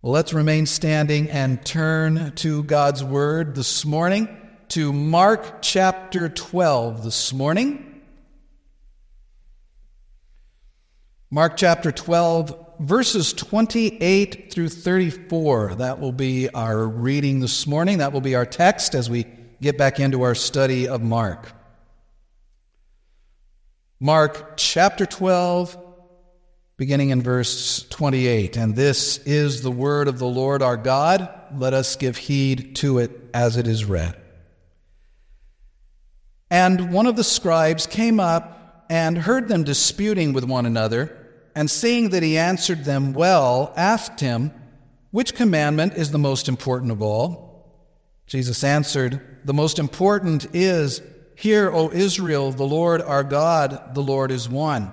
Well, let's remain standing and turn to God's Word this morning, to Mark chapter 12 this morning. Mark chapter 12, verses 28 through 34. That will be our reading this morning. That will be our text as we get back into our study of Mark. Mark chapter 12, beginning in verse 28. And this is the word of the Lord our God. Let us give heed to it as it is read. And one of the scribes came up and heard them disputing with one another, and seeing that he answered them well, asked him, Which commandment is the most important of all? Jesus answered, The most important is, Hear, O Israel, the Lord our God, the Lord is one.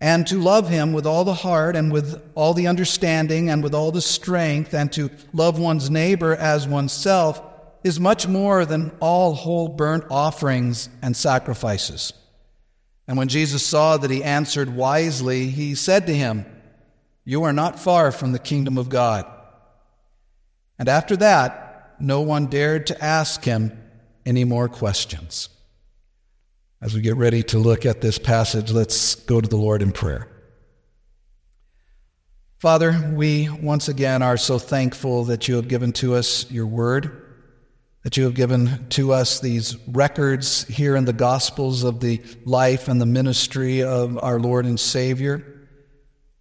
and to love him with all the heart and with all the understanding and with all the strength, and to love one's neighbor as oneself is much more than all whole burnt offerings and sacrifices. And when Jesus saw that he answered wisely, he said to him, You are not far from the kingdom of God. And after that, no one dared to ask him any more questions. As we get ready to look at this passage, let's go to the Lord in prayer. Father, we once again are so thankful that you have given to us your word, that you have given to us these records here in the Gospels of the life and the ministry of our Lord and Savior.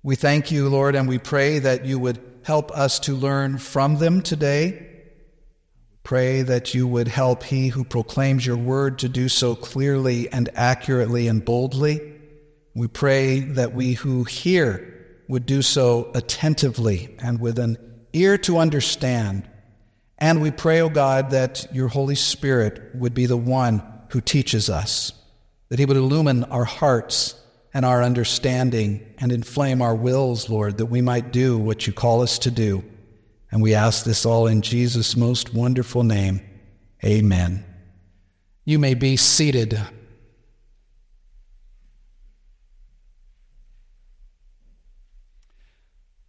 We thank you, Lord, and we pray that you would help us to learn from them today Pray that you would help he who proclaims your word to do so clearly and accurately and boldly. We pray that we who hear would do so attentively and with an ear to understand. And we pray, O oh God, that your Holy Spirit would be the one who teaches us, that he would illumine our hearts and our understanding and inflame our wills, Lord, that we might do what you call us to do. And we ask this all in Jesus' most wonderful name. Amen. You may be seated.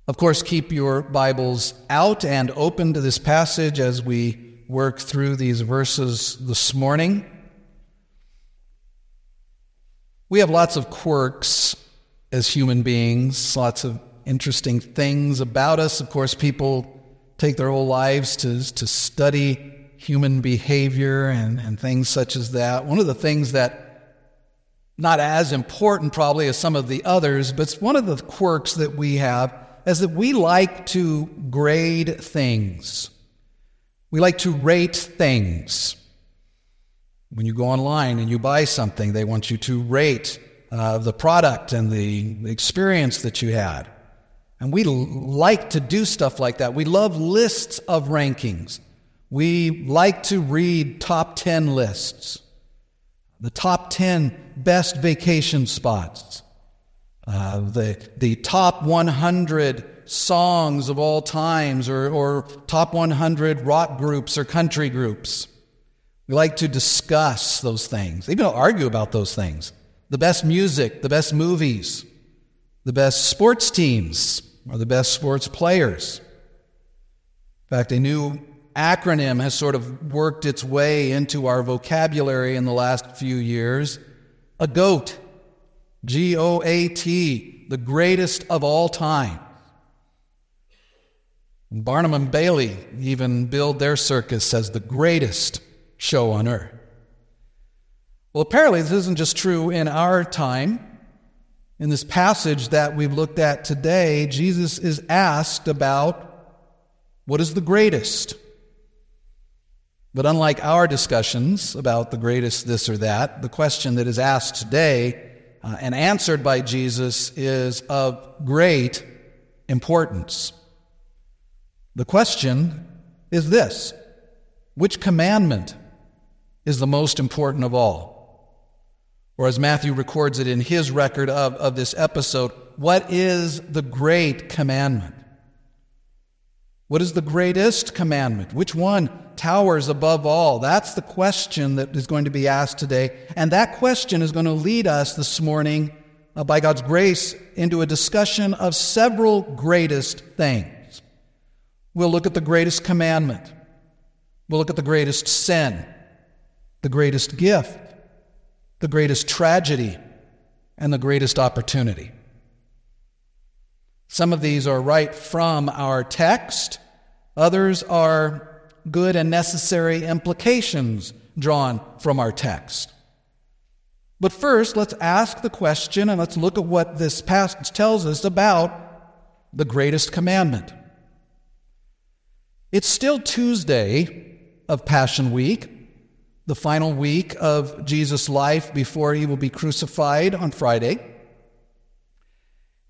Of course, keep your Bibles out and open to this passage as we work through these verses this morning. We have lots of quirks as human beings, lots of interesting things about us. Of course, people take their whole lives to, to study human behavior and, and things such as that. One of the things that, not as important probably as some of the others, but one of the quirks that we have, is that we like to grade things. We like to rate things. When you go online and you buy something, they want you to rate uh, the product and the experience that you had. And we like to do stuff like that. We love lists of rankings. We like to read top 10 lists, the top 10 best vacation spots, uh, the, the top 100 songs of all times, or, or top 100 rock groups or country groups. We like to discuss those things, even argue about those things. The best music, the best movies, the best sports teams, are the best sports players. In fact, a new acronym has sort of worked its way into our vocabulary in the last few years a GOAT, G O A T, the greatest of all time. Barnum and Bailey even billed their circus as the greatest show on earth. Well, apparently, this isn't just true in our time. In this passage that we've looked at today, Jesus is asked about what is the greatest. But unlike our discussions about the greatest this or that, the question that is asked today uh, and answered by Jesus is of great importance. The question is this Which commandment is the most important of all. Or as Matthew records it in his record of, of this episode, what is the great commandment? What is the greatest commandment? Which one towers above all? That's the question that is going to be asked today. And that question is going to lead us this morning, uh, by God's grace, into a discussion of several greatest things. We'll look at the greatest commandment. We'll look at the greatest sin, the greatest gift, the greatest tragedy, and the greatest opportunity. Some of these are right from our text, others are good and necessary implications drawn from our text. But first, let's ask the question and let's look at what this passage tells us about the greatest commandment. It's still Tuesday of Passion Week, the final week of Jesus' life before he will be crucified on Friday.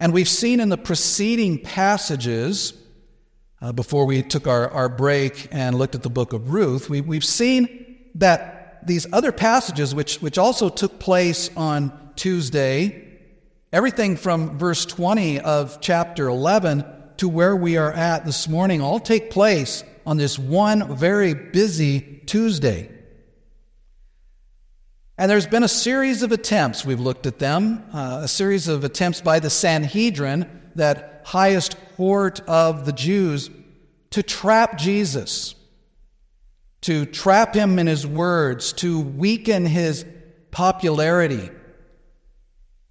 And we've seen in the preceding passages, uh, before we took our, our break and looked at the book of Ruth, we, we've seen that these other passages, which, which also took place on Tuesday, everything from verse 20 of chapter 11 to where we are at this morning, all take place on this one very busy Tuesday. And there's been a series of attempts, we've looked at them, uh, a series of attempts by the Sanhedrin, that highest court of the Jews, to trap Jesus, to trap him in his words, to weaken his popularity,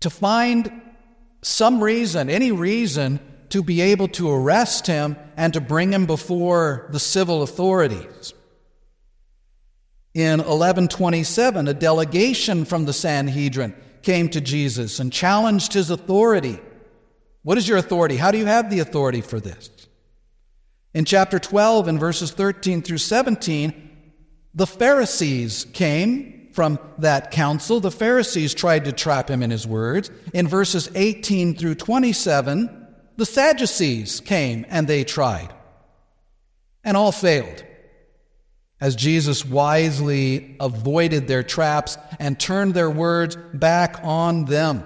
to find some reason, any reason, to be able to arrest him and to bring him before the civil authorities. In 1127, a delegation from the Sanhedrin came to Jesus and challenged his authority. What is your authority? How do you have the authority for this? In chapter 12, in verses 13 through 17, the Pharisees came from that council. The Pharisees tried to trap him in his words. In verses 18 through 27, the Sadducees came and they tried. And all failed as Jesus wisely avoided their traps and turned their words back on them.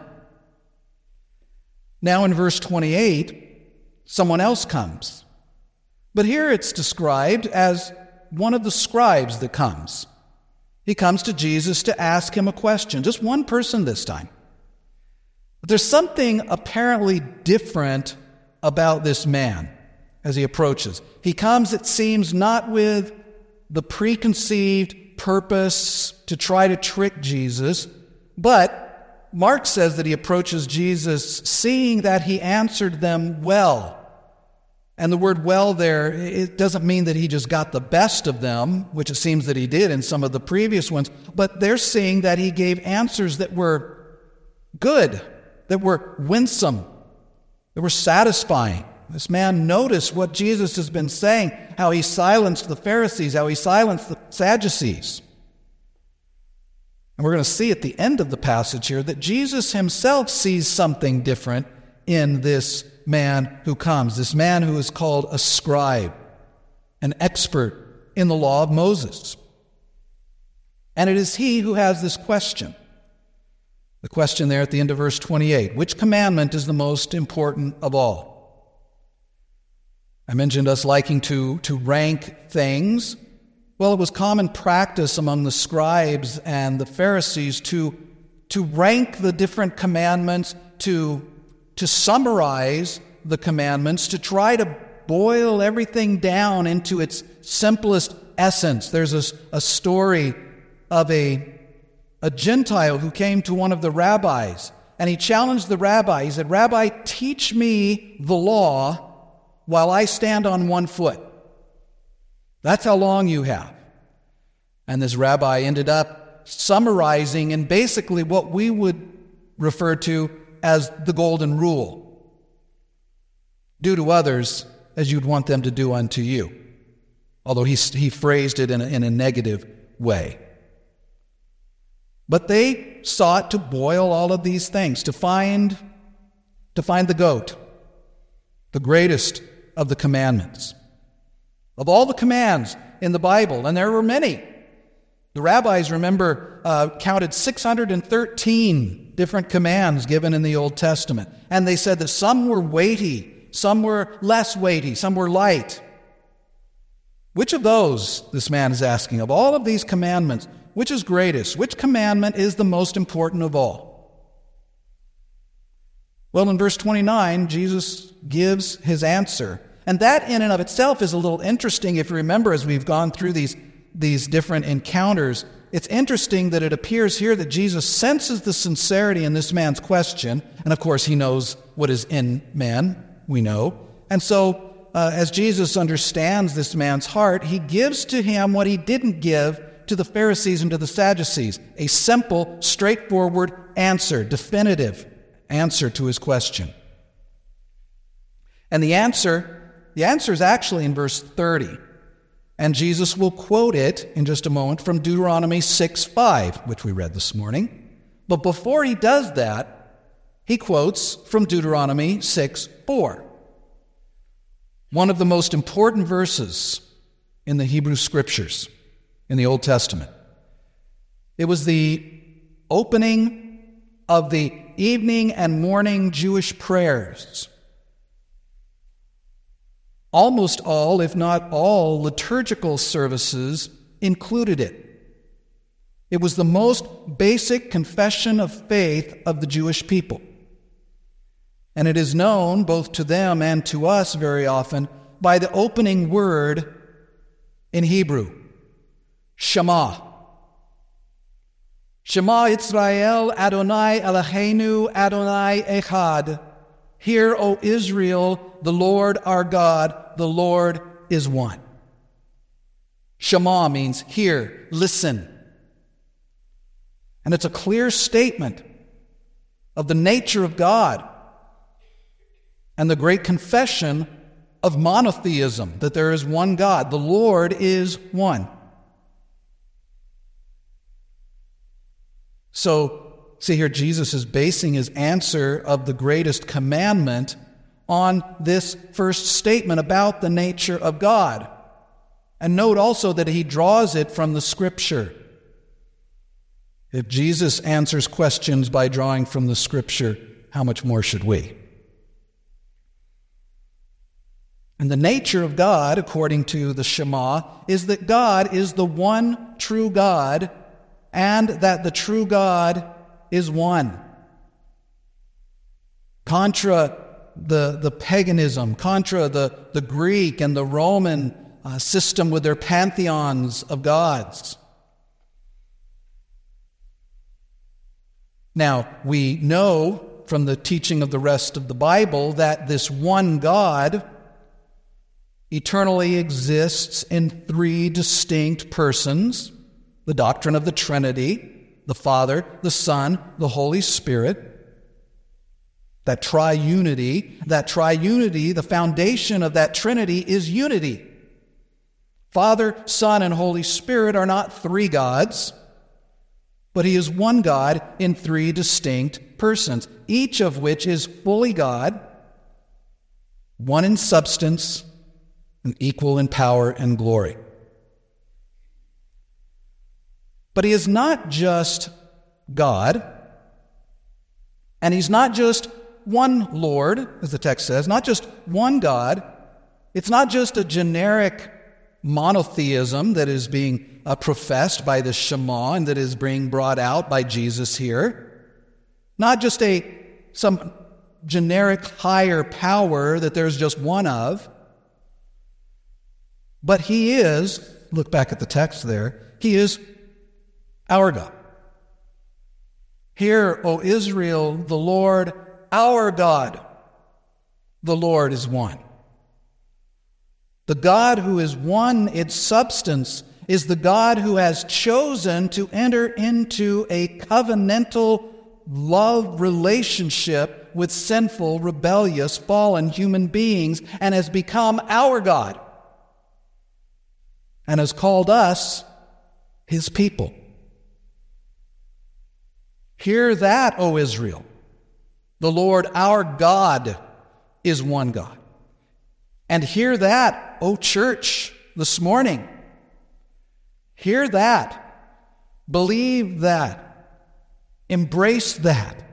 Now, in verse 28, someone else comes. But here it's described as one of the scribes that comes. He comes to Jesus to ask him a question, just one person this time. But there's something apparently different about this man as he approaches. He comes, it seems, not with the preconceived purpose to try to trick Jesus, but Mark says that he approaches Jesus seeing that he answered them well. And the word well there, it doesn't mean that he just got the best of them, which it seems that he did in some of the previous ones, but they're seeing that he gave answers that were good, that were winsome, that were satisfying. This man noticed what Jesus has been saying, how he silenced the Pharisees, how he silenced the Sadducees. And we're going to see at the end of the passage here that Jesus himself sees something different in this man who comes, this man who is called a scribe, an expert in the law of Moses. And it is he who has this question. The question there at the end of verse 28 Which commandment is the most important of all? I mentioned us liking to, to rank things. Well, it was common practice among the scribes and the Pharisees to, to rank the different commandments, to, to summarize the commandments, to try to boil everything down into its simplest essence. There's a, a story of a, a Gentile who came to one of the rabbis and he challenged the rabbi. He said, Rabbi, teach me the law while I stand on one foot. That's how long you have. And this rabbi ended up summarizing in basically what we would refer to as the golden rule do to others as you'd want them to do unto you. Although he, he phrased it in a, in a negative way. But they sought to boil all of these things, to find, to find the goat, the greatest of the commandments. Of all the commands in the Bible, and there were many, The rabbis, remember, uh, counted 613 different commands given in the Old Testament. And they said that some were weighty, some were less weighty, some were light. Which of those, this man is asking, of all of these commandments, which is greatest? Which commandment is the most important of all? Well, in verse 29, Jesus gives his answer. And that, in and of itself, is a little interesting if you remember as we've gone through these, these different encounters. It's interesting that it appears here that Jesus senses the sincerity in this man's question. And of course, he knows what is in man, we know. And so, uh, as Jesus understands this man's heart, he gives to him what he didn't give to the Pharisees and to the Sadducees a simple, straightforward answer, definitive answer to his question. And the answer, the answer is actually in verse 30. And Jesus will quote it in just a moment from Deuteronomy 6 5, which we read this morning. But before he does that, he quotes from Deuteronomy 6 4 one of the most important verses in the Hebrew Scriptures in the Old Testament. It was the opening of the evening and morning Jewish prayers. Almost all, if not all, liturgical services included it. It was the most basic confession of faith of the Jewish people. And it is known, both to them and to us very often, by the opening word in Hebrew Shema. Shema Israel Adonai Eloheinu Adonai Echad. Hear, O Israel, the Lord our God, the Lord is one. Shema means hear, listen. And it's a clear statement of the nature of God and the great confession of monotheism that there is one God. The Lord is one. So, see here, Jesus is basing his answer of the greatest commandment on this first statement about the nature of God. And note also that he draws it from the scripture. If Jesus answers questions by drawing from the scripture, how much more should we? And the nature of God, according to the Shema, is that God is the one true God and that the true God is one. Contra the, the paganism, contra the, the Greek and the Roman uh, system with their pantheons of gods. Now, we know from the teaching of the rest of the Bible that this one God eternally exists in three distinct persons the doctrine of the Trinity, the Father, the Son, the Holy Spirit. That triunity, that triunity, the foundation of that Trinity is unity. Father, Son, and Holy Spirit are not three gods, but He is one God in three distinct persons, each of which is fully God, one in substance, and equal in power and glory. But he is not just God, and he's not just one Lord, as the text says, not just one God. It's not just a generic monotheism that is being uh, professed by the Shema and that is being brought out by Jesus here. Not just a some generic higher power that there's just one of. But he is, look back at the text there, he is our God. Hear, O Israel, the Lord, our God, the Lord is one. The God who is one in substance is the God who has chosen to enter into a covenantal love relationship with sinful, rebellious, fallen human beings and has become our God and has called us his people. Hear that, O Israel. The Lord our God is one God. And hear that, O church, this morning. Hear that. Believe that. Embrace that.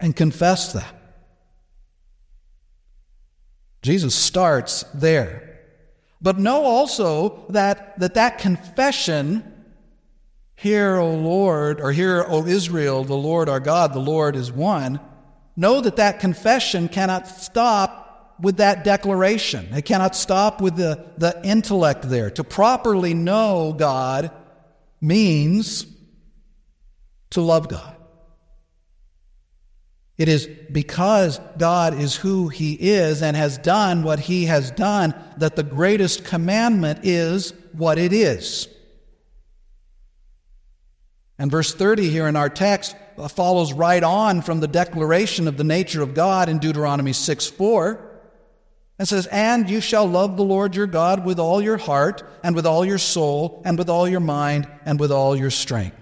And confess that. Jesus starts there. But know also that that, that confession, Hear, O Lord, or Hear, O Israel, the Lord our God, the Lord is one, know that that confession cannot stop with that declaration. It cannot stop with the, the intellect there. To properly know God means to love God. It is because God is who He is and has done what He has done that the greatest commandment is what it is. And verse 30 here in our text uh, follows right on from the declaration of the nature of God in Deuteronomy 6 4 and says, And you shall love the Lord your God with all your heart, and with all your soul, and with all your mind, and with all your strength.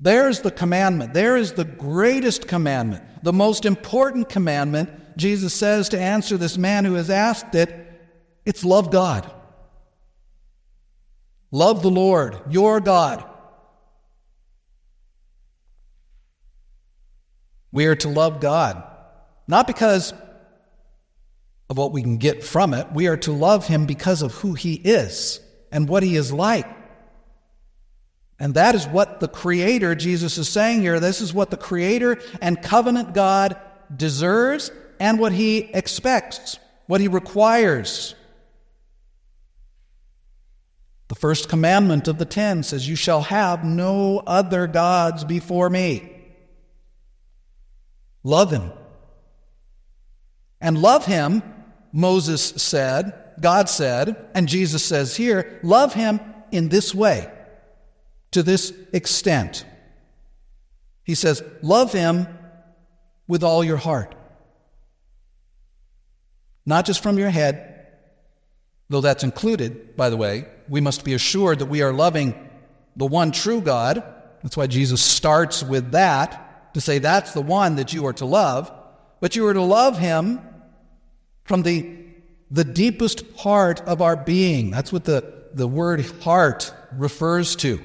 There's the commandment. There is the greatest commandment, the most important commandment. Jesus says to answer this man who has asked it, it's love God. Love the Lord, your God. We are to love God, not because of what we can get from it. We are to love Him because of who He is and what He is like. And that is what the Creator, Jesus is saying here, this is what the Creator and covenant God deserves and what He expects, what He requires. The first commandment of the ten says, You shall have no other gods before me. Love Him. And love Him, Moses said, God said, and Jesus says here, love Him in this way to this extent. He says, Love him with all your heart. Not just from your head, though that's included, by the way. We must be assured that we are loving the one true God. That's why Jesus starts with that, to say that's the one that you are to love. But you are to love him from the, the deepest part of our being. That's what the, the word heart refers to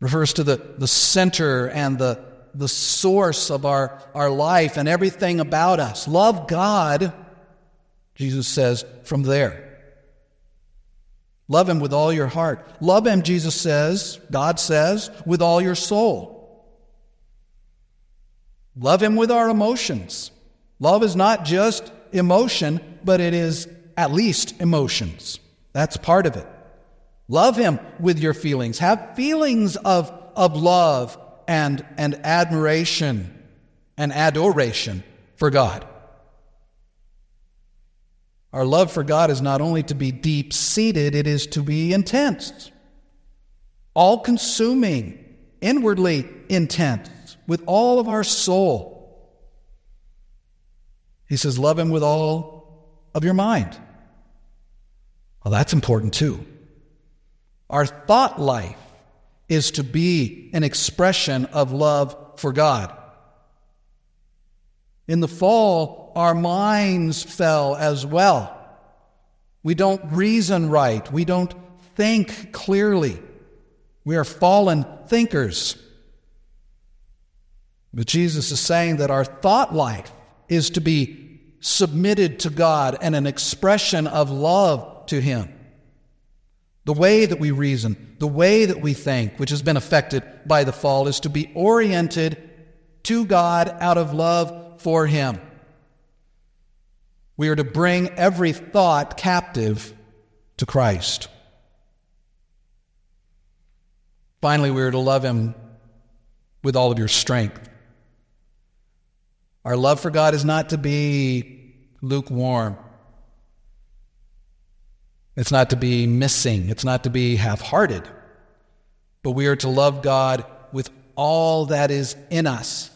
refers to the, the center and the, the source of our, our life and everything about us. Love God, Jesus says, from there. Love Him with all your heart. Love Him, Jesus says, God says, with all your soul. Love Him with our emotions. Love is not just emotion, but it is at least emotions. That's part of it. Love him with your feelings. Have feelings of, of love and, and admiration and adoration for God. Our love for God is not only to be deep seated, it is to be intense, all consuming, inwardly intense, with all of our soul. He says, Love Him with all of your mind. Well, that's important too. Our thought life is to be an expression of love for God. In the fall, our minds fell as well. We don't reason right. We don't think clearly. We are fallen thinkers. But Jesus is saying that our thought life is to be submitted to God and an expression of love to Him the way that we reason, the way that we think, which has been affected by the fall, is to be oriented to God out of love for Him. We are to bring every thought captive to Christ. Finally, we are to love Him with all of your strength. Our love for God is not to be lukewarm. It's not to be missing, it's not to be half hearted, but we are to love God with all that is in us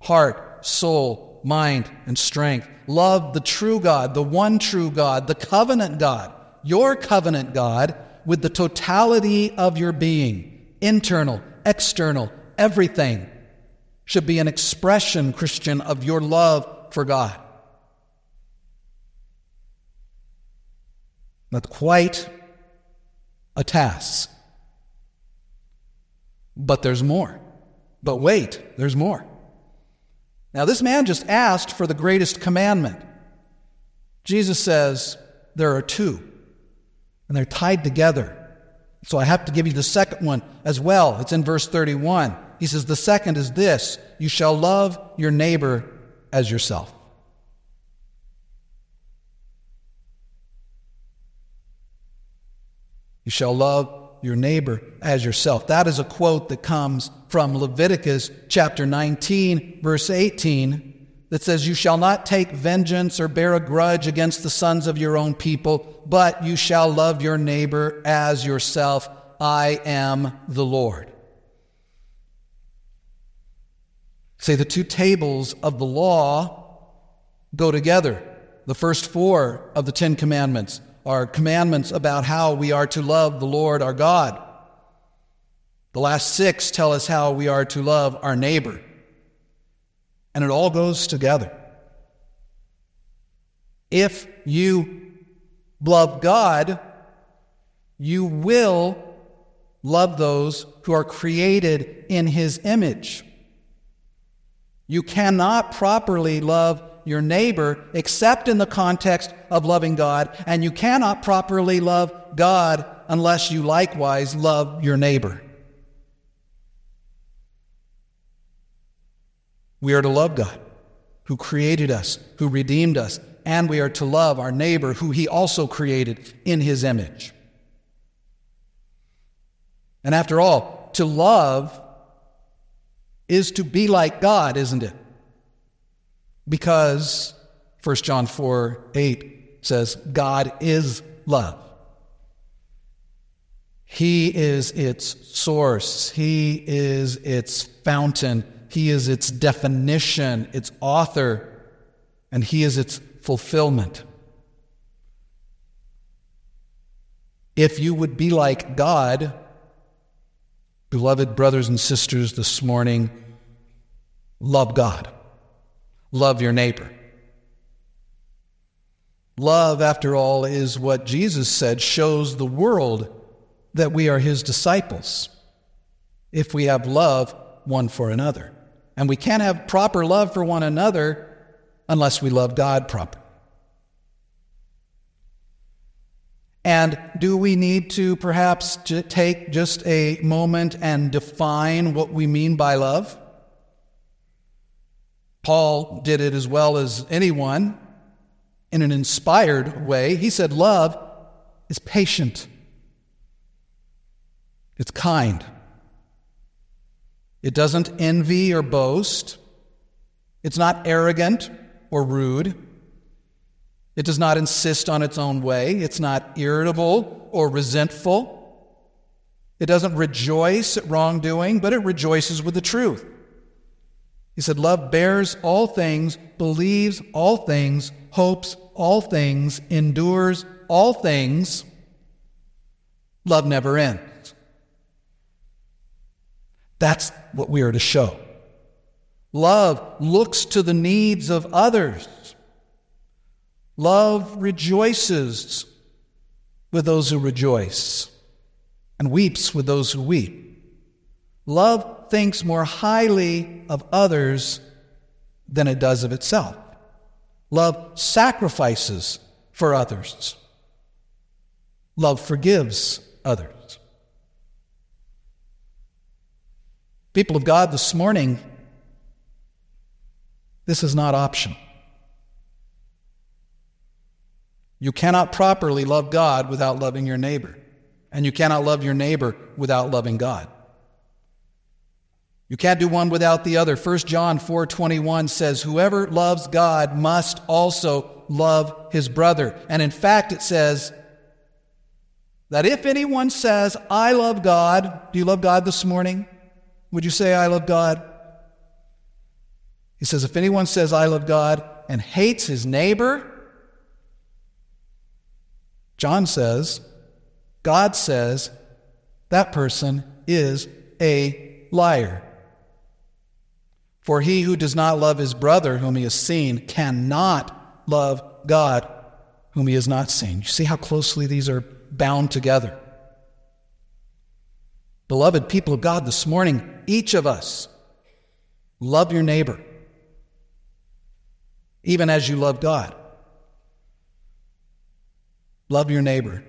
heart, soul, mind, and strength. Love the true God, the one true God, the covenant God, your covenant God, with the totality of your being, internal, external, everything should be an expression, Christian, of your love for God. Not quite a task. But there's more. But wait, there's more. Now, this man just asked for the greatest commandment. Jesus says there are two, and they're tied together. So I have to give you the second one as well. It's in verse 31. He says, The second is this you shall love your neighbor as yourself. You shall love your neighbor as yourself. That is a quote that comes from Leviticus chapter 19, verse 18, that says, You shall not take vengeance or bear a grudge against the sons of your own people, but you shall love your neighbor as yourself. I am the Lord. Say the two tables of the law go together. The first four of the Ten Commandments are commandments about how we are to love the Lord our God. The last six tell us how we are to love our neighbor. And it all goes together. If you love God, you will love those who are created in His image. You cannot properly love your neighbor except in the context of loving God, and you cannot properly love God unless you likewise love your neighbor. We are to love God, who created us, who redeemed us, and we are to love our neighbor, who he also created in his image. And after all, to love is to be like God, isn't it? Because 1 John 4 8 says, God is love. He is its source, He is its fountain, He is its definition, its author, and He is its fulfillment. If you would be like God, beloved brothers and sisters, this morning, love God. Love your neighbor. Love, after all, is what Jesus said shows the world that we are his disciples if we have love one for another. And we can't have proper love for one another unless we love God properly. And do we need to perhaps take just a moment and define what we mean by love? Paul did it as well as anyone in an inspired way. He said, Love is patient, it's kind, it doesn't envy or boast, it's not arrogant or rude. It does not insist on its own way. It's not irritable or resentful. It doesn't rejoice at wrongdoing, but it rejoices with the truth. He said, Love bears all things, believes all things, hopes all things, endures all things. Love never ends. That's what we are to show. Love looks to the needs of others. Love rejoices with those who rejoice and weeps with those who weep. Love thinks more highly of others than it does of itself. Love sacrifices for others. Love forgives others. People of God, this morning, this is not optional. You cannot properly love God without loving your neighbor, and you cannot love your neighbor without loving God. You can't do one without the other. 1 John 4:21 says whoever loves God must also love his brother. And in fact it says that if anyone says I love God, do you love God this morning? Would you say I love God? He says if anyone says I love God and hates his neighbor, John says, God says that person is a liar. For he who does not love his brother whom he has seen cannot love God whom he has not seen. You see how closely these are bound together. Beloved people of God, this morning, each of us love your neighbor, even as you love God. Love your neighbor.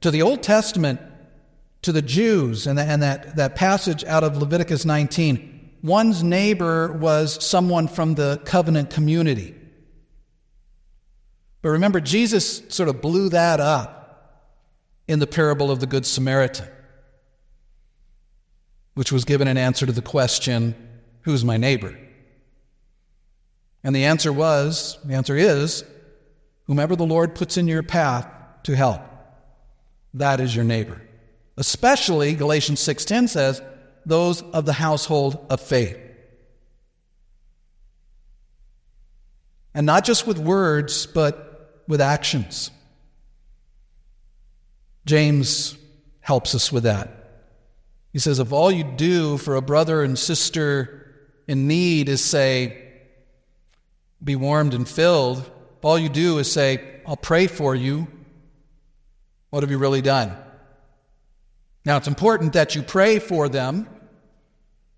To the Old Testament, to the Jews, and, the, and that, that passage out of Leviticus 19, one's neighbor was someone from the covenant community. But remember, Jesus sort of blew that up in the parable of the Good Samaritan, which was given an answer to the question, Who's my neighbor? And the answer was, the answer is, whomever the Lord puts in your path to help. That is your neighbor. Especially, Galatians 6.10 says, those of the household of faith. And not just with words, but with actions. James helps us with that. He says, if all you do for a brother and sister in need is say, be warmed and filled, if all you do is say, I'll pray for you, what have you really done? Now, it's important that you pray for them.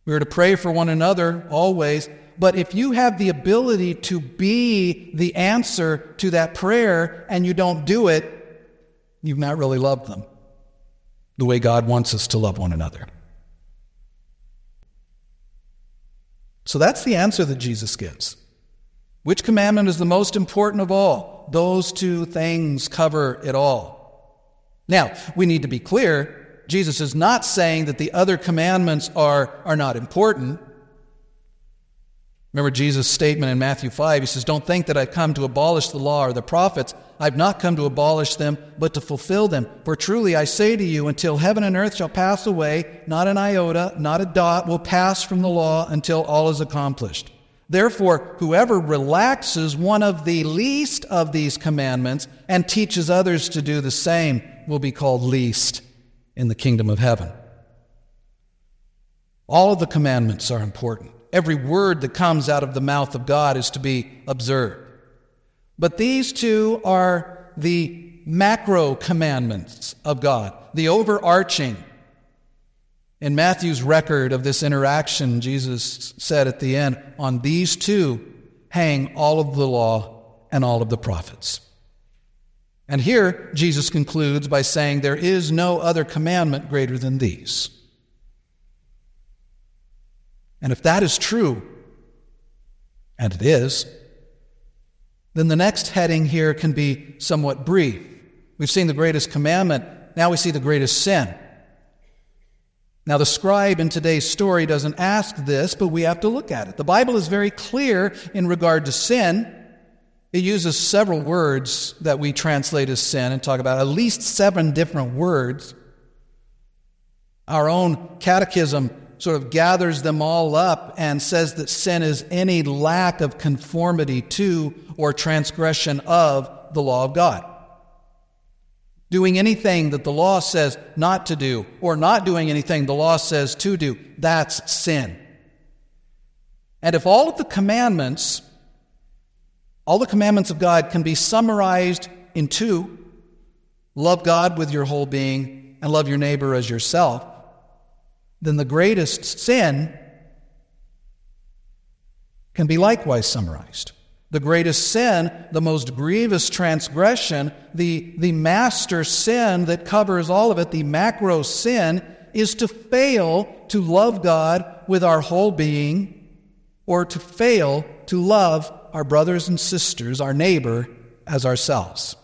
We are to pray for one another always. But if you have the ability to be the answer to that prayer and you don't do it, you've not really loved them the way God wants us to love one another. So that's the answer that Jesus gives. Which commandment is the most important of all? Those two things cover it all. Now, we need to be clear. Jesus is not saying that the other commandments are, are not important. Remember Jesus' statement in Matthew 5. He says, Don't think that I've come to abolish the law or the prophets. I've not come to abolish them, but to fulfill them. For truly I say to you, until heaven and earth shall pass away, not an iota, not a dot will pass from the law until all is accomplished. Therefore, whoever relaxes one of the least of these commandments and teaches others to do the same will be called least in the kingdom of heaven. All of the commandments are important. Every word that comes out of the mouth of God is to be observed. But these two are the macro commandments of God, the overarching. In Matthew's record of this interaction, Jesus said at the end, On these two hang all of the law and all of the prophets. And here, Jesus concludes by saying, There is no other commandment greater than these. And if that is true, and it is, then the next heading here can be somewhat brief. We've seen the greatest commandment, now we see the greatest sin. Now, the scribe in today's story doesn't ask this, but we have to look at it. The Bible is very clear in regard to sin. It uses several words that we translate as sin and talk about at least seven different words. Our own catechism sort of gathers them all up and says that sin is any lack of conformity to or transgression of the law of God. Doing anything that the law says not to do, or not doing anything the law says to do, that's sin. And if all of the commandments all the commandments of God can be summarized in two love God with your whole being and love your neighbor as yourself. Then the greatest sin can be likewise summarized. The greatest sin, the most grievous transgression, the, the master sin that covers all of it, the macro sin, is to fail to love God with our whole being or to fail to love our brothers and sisters, our neighbor, as ourselves.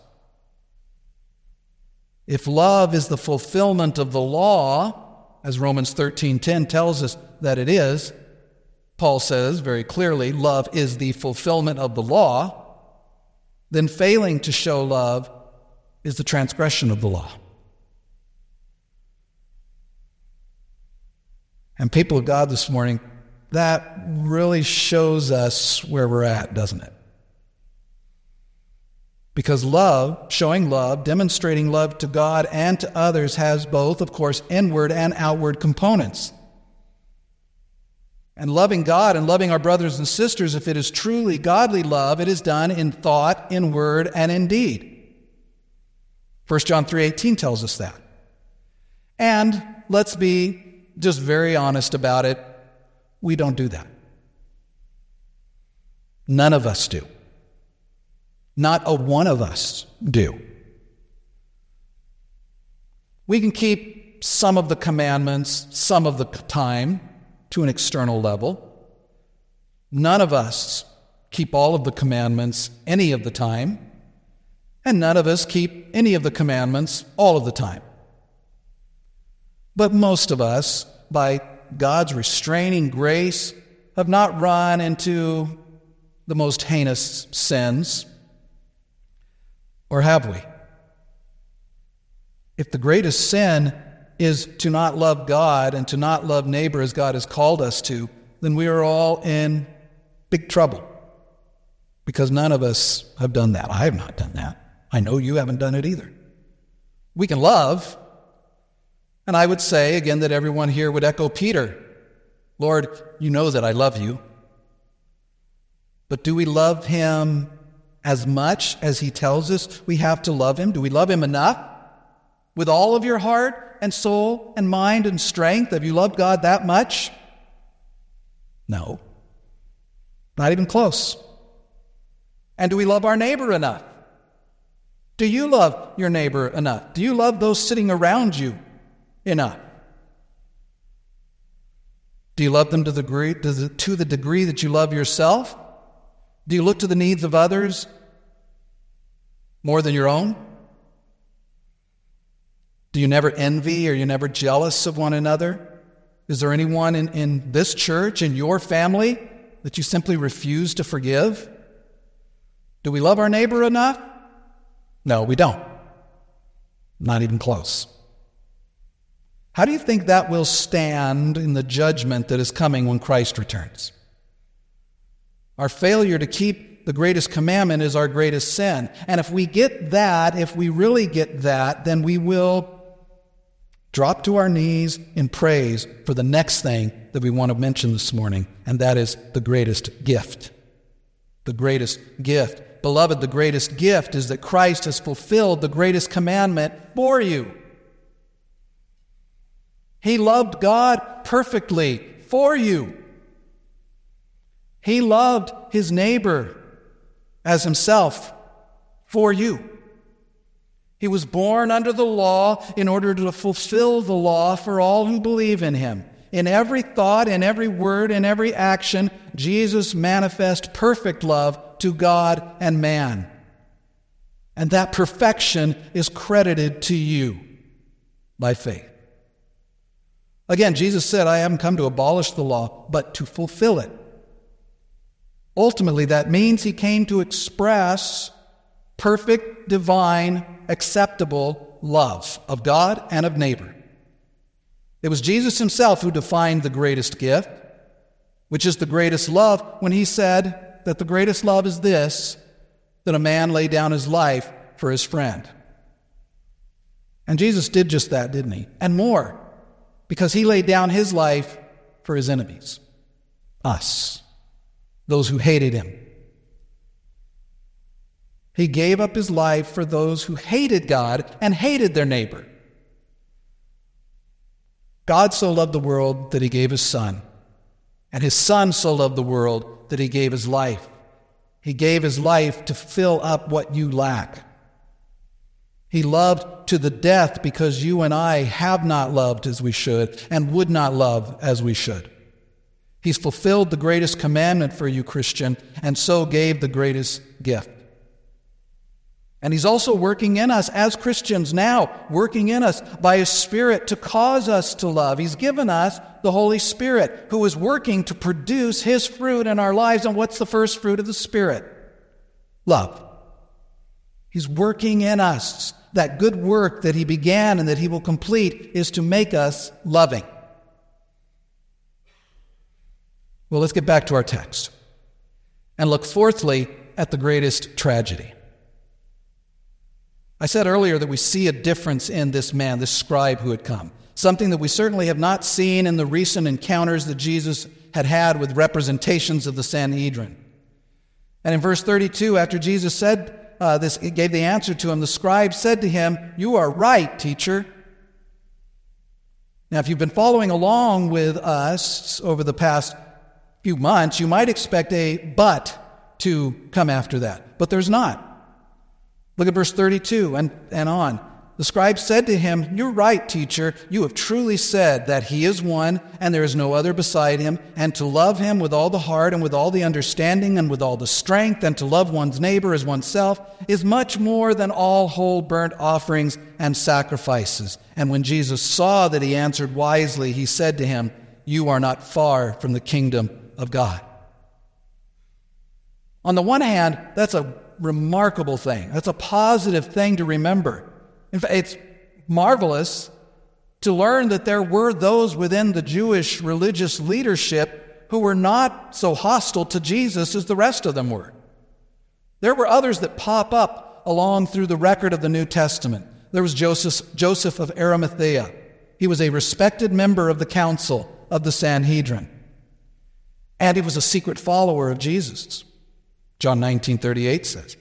If love is the fulfillment of the law, as Romans 13:10 tells us that it is, Paul says very clearly, love is the fulfillment of the law, then failing to show love is the transgression of the law. And people of God this morning, that really shows us where we're at, doesn't it? Because love, showing love, demonstrating love to God and to others, has both, of course, inward and outward components. And loving God and loving our brothers and sisters, if it is truly godly love, it is done in thought, in word, and in deed. 1 John 3:18 tells us that. And let's be just very honest about it, we don't do that. None of us do. Not a one of us do. We can keep some of the commandments some of the time to an external level. None of us keep all of the commandments any of the time, and none of us keep any of the commandments all of the time. But most of us, by God's restraining grace, have not run into the most heinous sins. Or have we? If the greatest sin is to not love God and to not love neighbor as God has called us to, then we are all in big trouble because none of us have done that. I have not done that. I know you haven't done it either. We can love, and I would say again that everyone here would echo Peter Lord, you know that I love you. But do we love him as much as he tells us we have to love him? Do we love him enough? With all of your heart and soul and mind and strength? Have you loved God that much? No. Not even close. And do we love our neighbor enough? Do you love your neighbor enough? Do you love those sitting around you enough? Do you love them to the degree, to the degree that you love yourself? Do you look to the needs of others more than your own? Do you never envy or you never jealous of one another? Is there anyone in, in this church, in your family, that you simply refuse to forgive? Do we love our neighbor enough? No, we don't. Not even close. How do you think that will stand in the judgment that is coming when Christ returns? Our failure to keep the greatest commandment is our greatest sin. And if we get that, if we really get that, then we will drop to our knees in praise for the next thing that we want to mention this morning, and that is the greatest gift. The greatest gift. Beloved, the greatest gift is that Christ has fulfilled the greatest commandment for you. He loved God perfectly for you. He loved his neighbor as himself for you. He was born under the law in order to fulfill the law for all who believe in him. In every thought, in every word, in every action, Jesus manifest perfect love to God and man. And that perfection is credited to you by faith. Again, Jesus said, I haven't come to abolish the law, but to fulfill it. Ultimately, that means he came to express perfect, divine, acceptable love of God and of neighbor. It was Jesus himself who defined the greatest gift, which is the greatest love, when he said that the greatest love is this that a man lay down his life for his friend. And Jesus did just that, didn't he? And more, because he laid down his life for his enemies, us those who hated him. He gave up his life for those who hated God and hated their neighbor. God so loved the world that he gave his son, and his son so loved the world that he gave his life. He gave his life to fill up what you lack. He loved to the death because you and I have not loved as we should and would not love as we should. He's fulfilled the greatest commandment for you, Christian, and so gave the greatest gift. And He's also working in us as Christians now, working in us by His Spirit to cause us to love. He's given us the Holy Spirit who is working to produce His fruit in our lives. And what's the first fruit of the Spirit? Love. He's working in us. That good work that He began and that He will complete is to make us loving. Well, let's get back to our text and look fourthly at the greatest tragedy. I said earlier that we see a difference in this man, this scribe who had come, something that we certainly have not seen in the recent encounters that Jesus had had with representations of the Sanhedrin. And in verse 32, after Jesus said uh, this, gave the answer to him, the scribe said to him, You are right, teacher. Now, if you've been following along with us over the past few months, you might expect a but to come after that, but there's not. Look at verse 32 and, and on. The scribe said to him, You're right, teacher. You have truly said that he is one, and there is no other beside him, and to love him with all the heart, and with all the understanding, and with all the strength, and to love one's neighbor as oneself, is much more than all whole burnt offerings and sacrifices. And when Jesus saw that he answered wisely, he said to him, You are not far from the kingdom of God. On the one hand, that's a remarkable thing. That's a positive thing to remember. In fact, it's marvelous to learn that there were those within the Jewish religious leadership who were not so hostile to Jesus as the rest of them were. There were others that pop up along through the record of the New Testament. There was Joseph, Joseph of Arimathea. He was a respected member of the council of the Sanhedrin. And he was a secret follower of Jesus. John 19:38 says.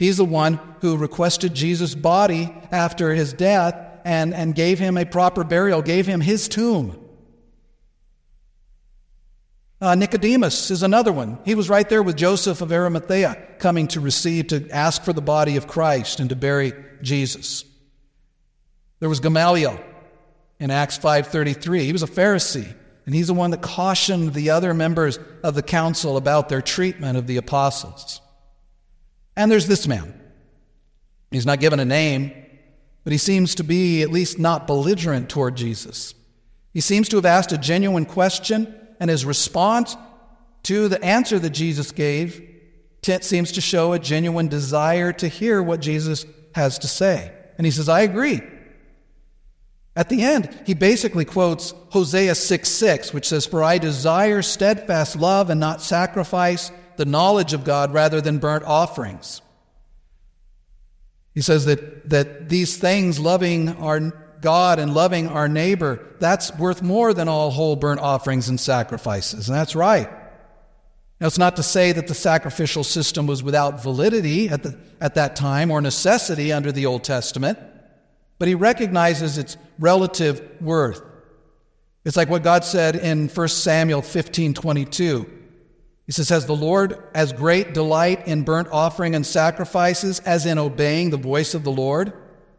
He's the one who requested Jesus' body after his death and, and gave him a proper burial, gave him his tomb. Uh, Nicodemus is another one. He was right there with Joseph of Arimathea, coming to receive, to ask for the body of Christ and to bury Jesus. There was Gamaliel in Acts 5:33. He was a Pharisee, and he's the one that cautioned the other members of the council about their treatment of the apostles. And there's this man. He's not given a name, but he seems to be at least not belligerent toward Jesus. He seems to have asked a genuine question, and his response to the answer that Jesus gave seems to show a genuine desire to hear what Jesus has to say. And he says, I agree. At the end, he basically quotes Hosea 6 6, which says, For I desire steadfast love and not sacrifice, the knowledge of God rather than burnt offerings. He says that, that these things, loving our God and loving our neighbor, that's worth more than all whole burnt offerings and sacrifices. And that's right. Now, it's not to say that the sacrificial system was without validity at, the, at that time or necessity under the Old Testament, but he recognizes its relative worth. It's like what God said in 1 Samuel 15 22. He says, Has the Lord as great delight in burnt offering and sacrifices as in obeying the voice of the Lord?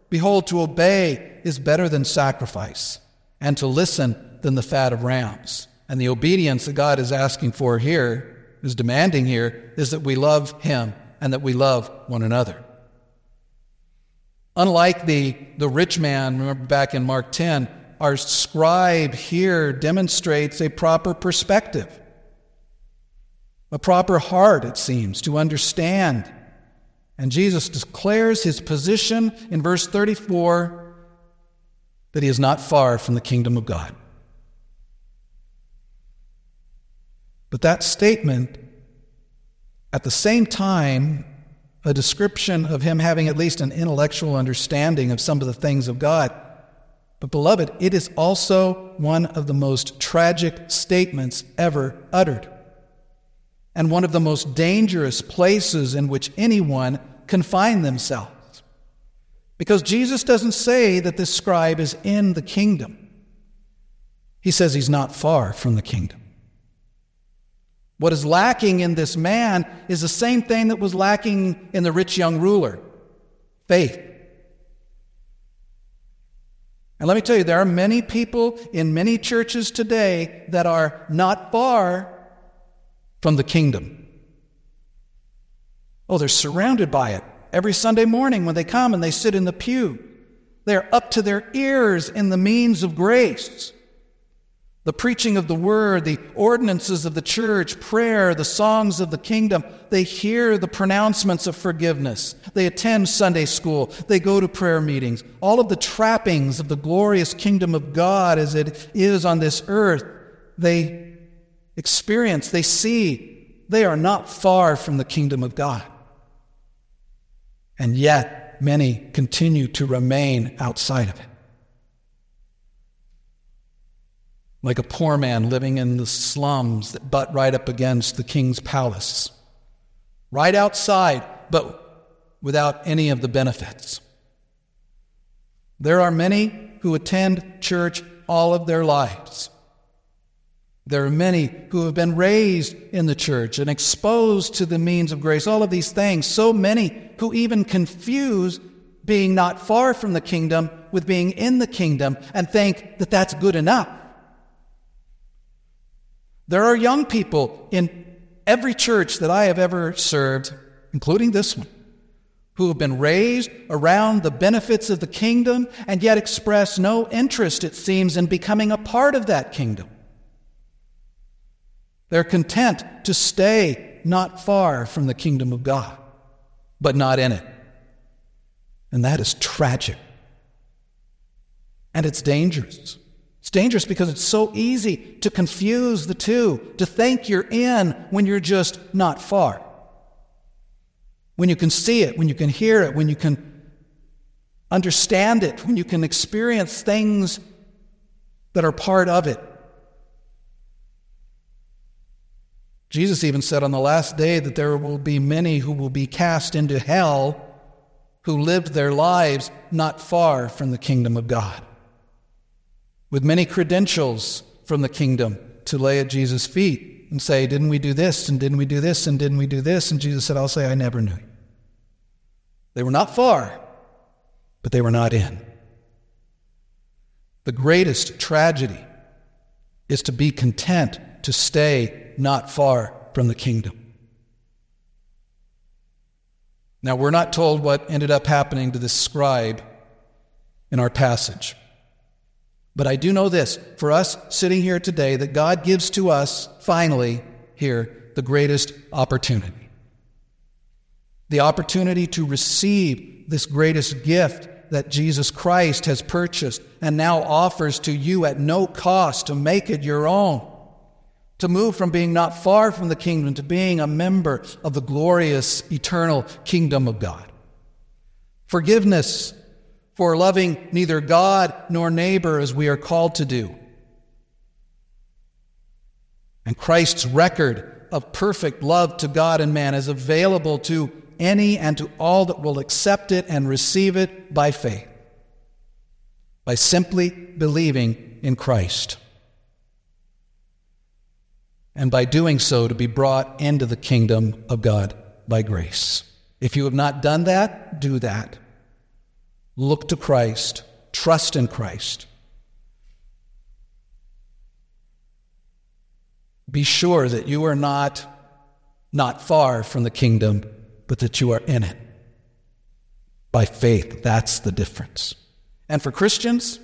Behold, to obey is better than sacrifice, and to listen than the fat of rams. And the obedience that God is asking for here, is demanding here, is that we love Him and that we love one another. Unlike the, the rich man, remember back in Mark 10, our scribe here demonstrates a proper perspective a proper heart, it seems, to understand. And Jesus declares his position in verse 34 that he is not far from the kingdom of God. But that statement, at the same time, a description of him having at least an intellectual understanding of some of the things of God. But, beloved, it is also one of the most tragic statements ever uttered and one of the most dangerous places in which anyone can find themselves. Because Jesus doesn't say that this scribe is in the kingdom, he says he's not far from the kingdom. What is lacking in this man is the same thing that was lacking in the rich young ruler faith. And let me tell you, there are many people in many churches today that are not far from the kingdom. Oh, they're surrounded by it. Every Sunday morning when they come and they sit in the pew, they're up to their ears in the means of grace. The preaching of the word, the ordinances of the church, prayer, the songs of the kingdom. They hear the pronouncements of forgiveness. They attend Sunday school. They go to prayer meetings. All of the trappings of the glorious kingdom of God as it is on this earth, they experience, they see they are not far from the kingdom of God. And yet, many continue to remain outside of it. Like a poor man living in the slums that butt right up against the king's palace. Right outside, but without any of the benefits. There are many who attend church all of their lives. There are many who have been raised in the church and exposed to the means of grace, all of these things. So many who even confuse being not far from the kingdom with being in the kingdom and think that that's good enough. There are young people in every church that I have ever served, including this one, who have been raised around the benefits of the kingdom and yet express no interest, it seems, in becoming a part of that kingdom. They're content to stay not far from the kingdom of God, but not in it. And that is tragic. And it's dangerous. It's dangerous because it's so easy to confuse the two, to think you're in when you're just not far. When you can see it, when you can hear it, when you can understand it, when you can experience things that are part of it. Jesus even said on the last day that there will be many who will be cast into hell who lived their lives not far from the kingdom of God, with many credentials from the kingdom to lay at Jesus' feet and say, Didn't we do this? And didn't we do this? And didn't we do this? And Jesus said, I'll say, I never knew you. They were not far, but they were not in. The greatest tragedy is to be content to stay not far from the kingdom. Now, we're not told what ended up happening to this scribe in our passage. But I do know this for us sitting here today, that God gives to us, finally, here, the greatest opportunity. The opportunity to receive this greatest gift that Jesus Christ has purchased and now offers to you at no cost to make it your own to move from being not far from the kingdom to being a member of the glorious eternal kingdom of God. Forgiveness for loving neither God nor neighbor as we are called to do. And Christ's record of perfect love to God and man is available to any and to all that will accept it and receive it by faith, by simply believing in Christ and by doing so to be brought into the kingdom of God by grace. If you have not done that, do that. Look to Christ, trust in Christ. Be sure that you are not not far from the kingdom, but that you are in it. By faith, that's the difference. And for Christians,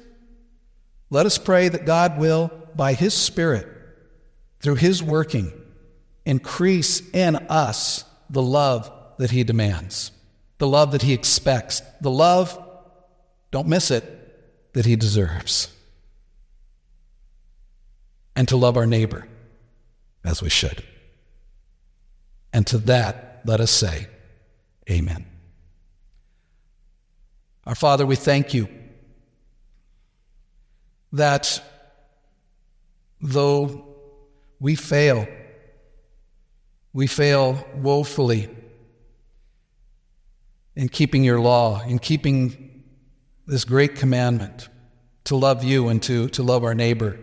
let us pray that God will, by His Spirit, through His working, increase in us the love that He demands, the love that He expects, the love, don't miss it, that He deserves. And to love our neighbor as we should. And to that, let us say, Amen. Our Father, we thank you that though we fail. We fail woefully in keeping your law, in keeping this great commandment to love you and to, to love our neighbor.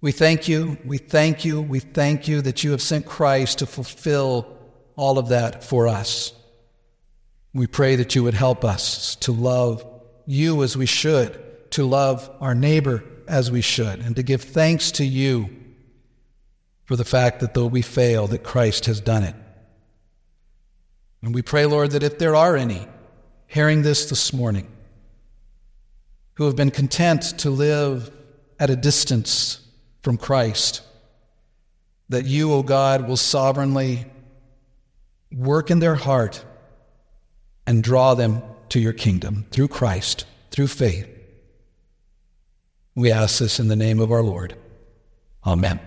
We thank you, we thank you, we thank you that you have sent Christ to fulfill all of that for us. We pray that you would help us to love you as we should, to love our neighbor as we should, and to give thanks to you for the fact that though we fail, that Christ has done it. And we pray, Lord, that if there are any hearing this this morning who have been content to live at a distance from Christ, that you, O oh God, will sovereignly work in their heart and draw them to your kingdom through Christ, through faith. We ask this in the name of our Lord. Amen.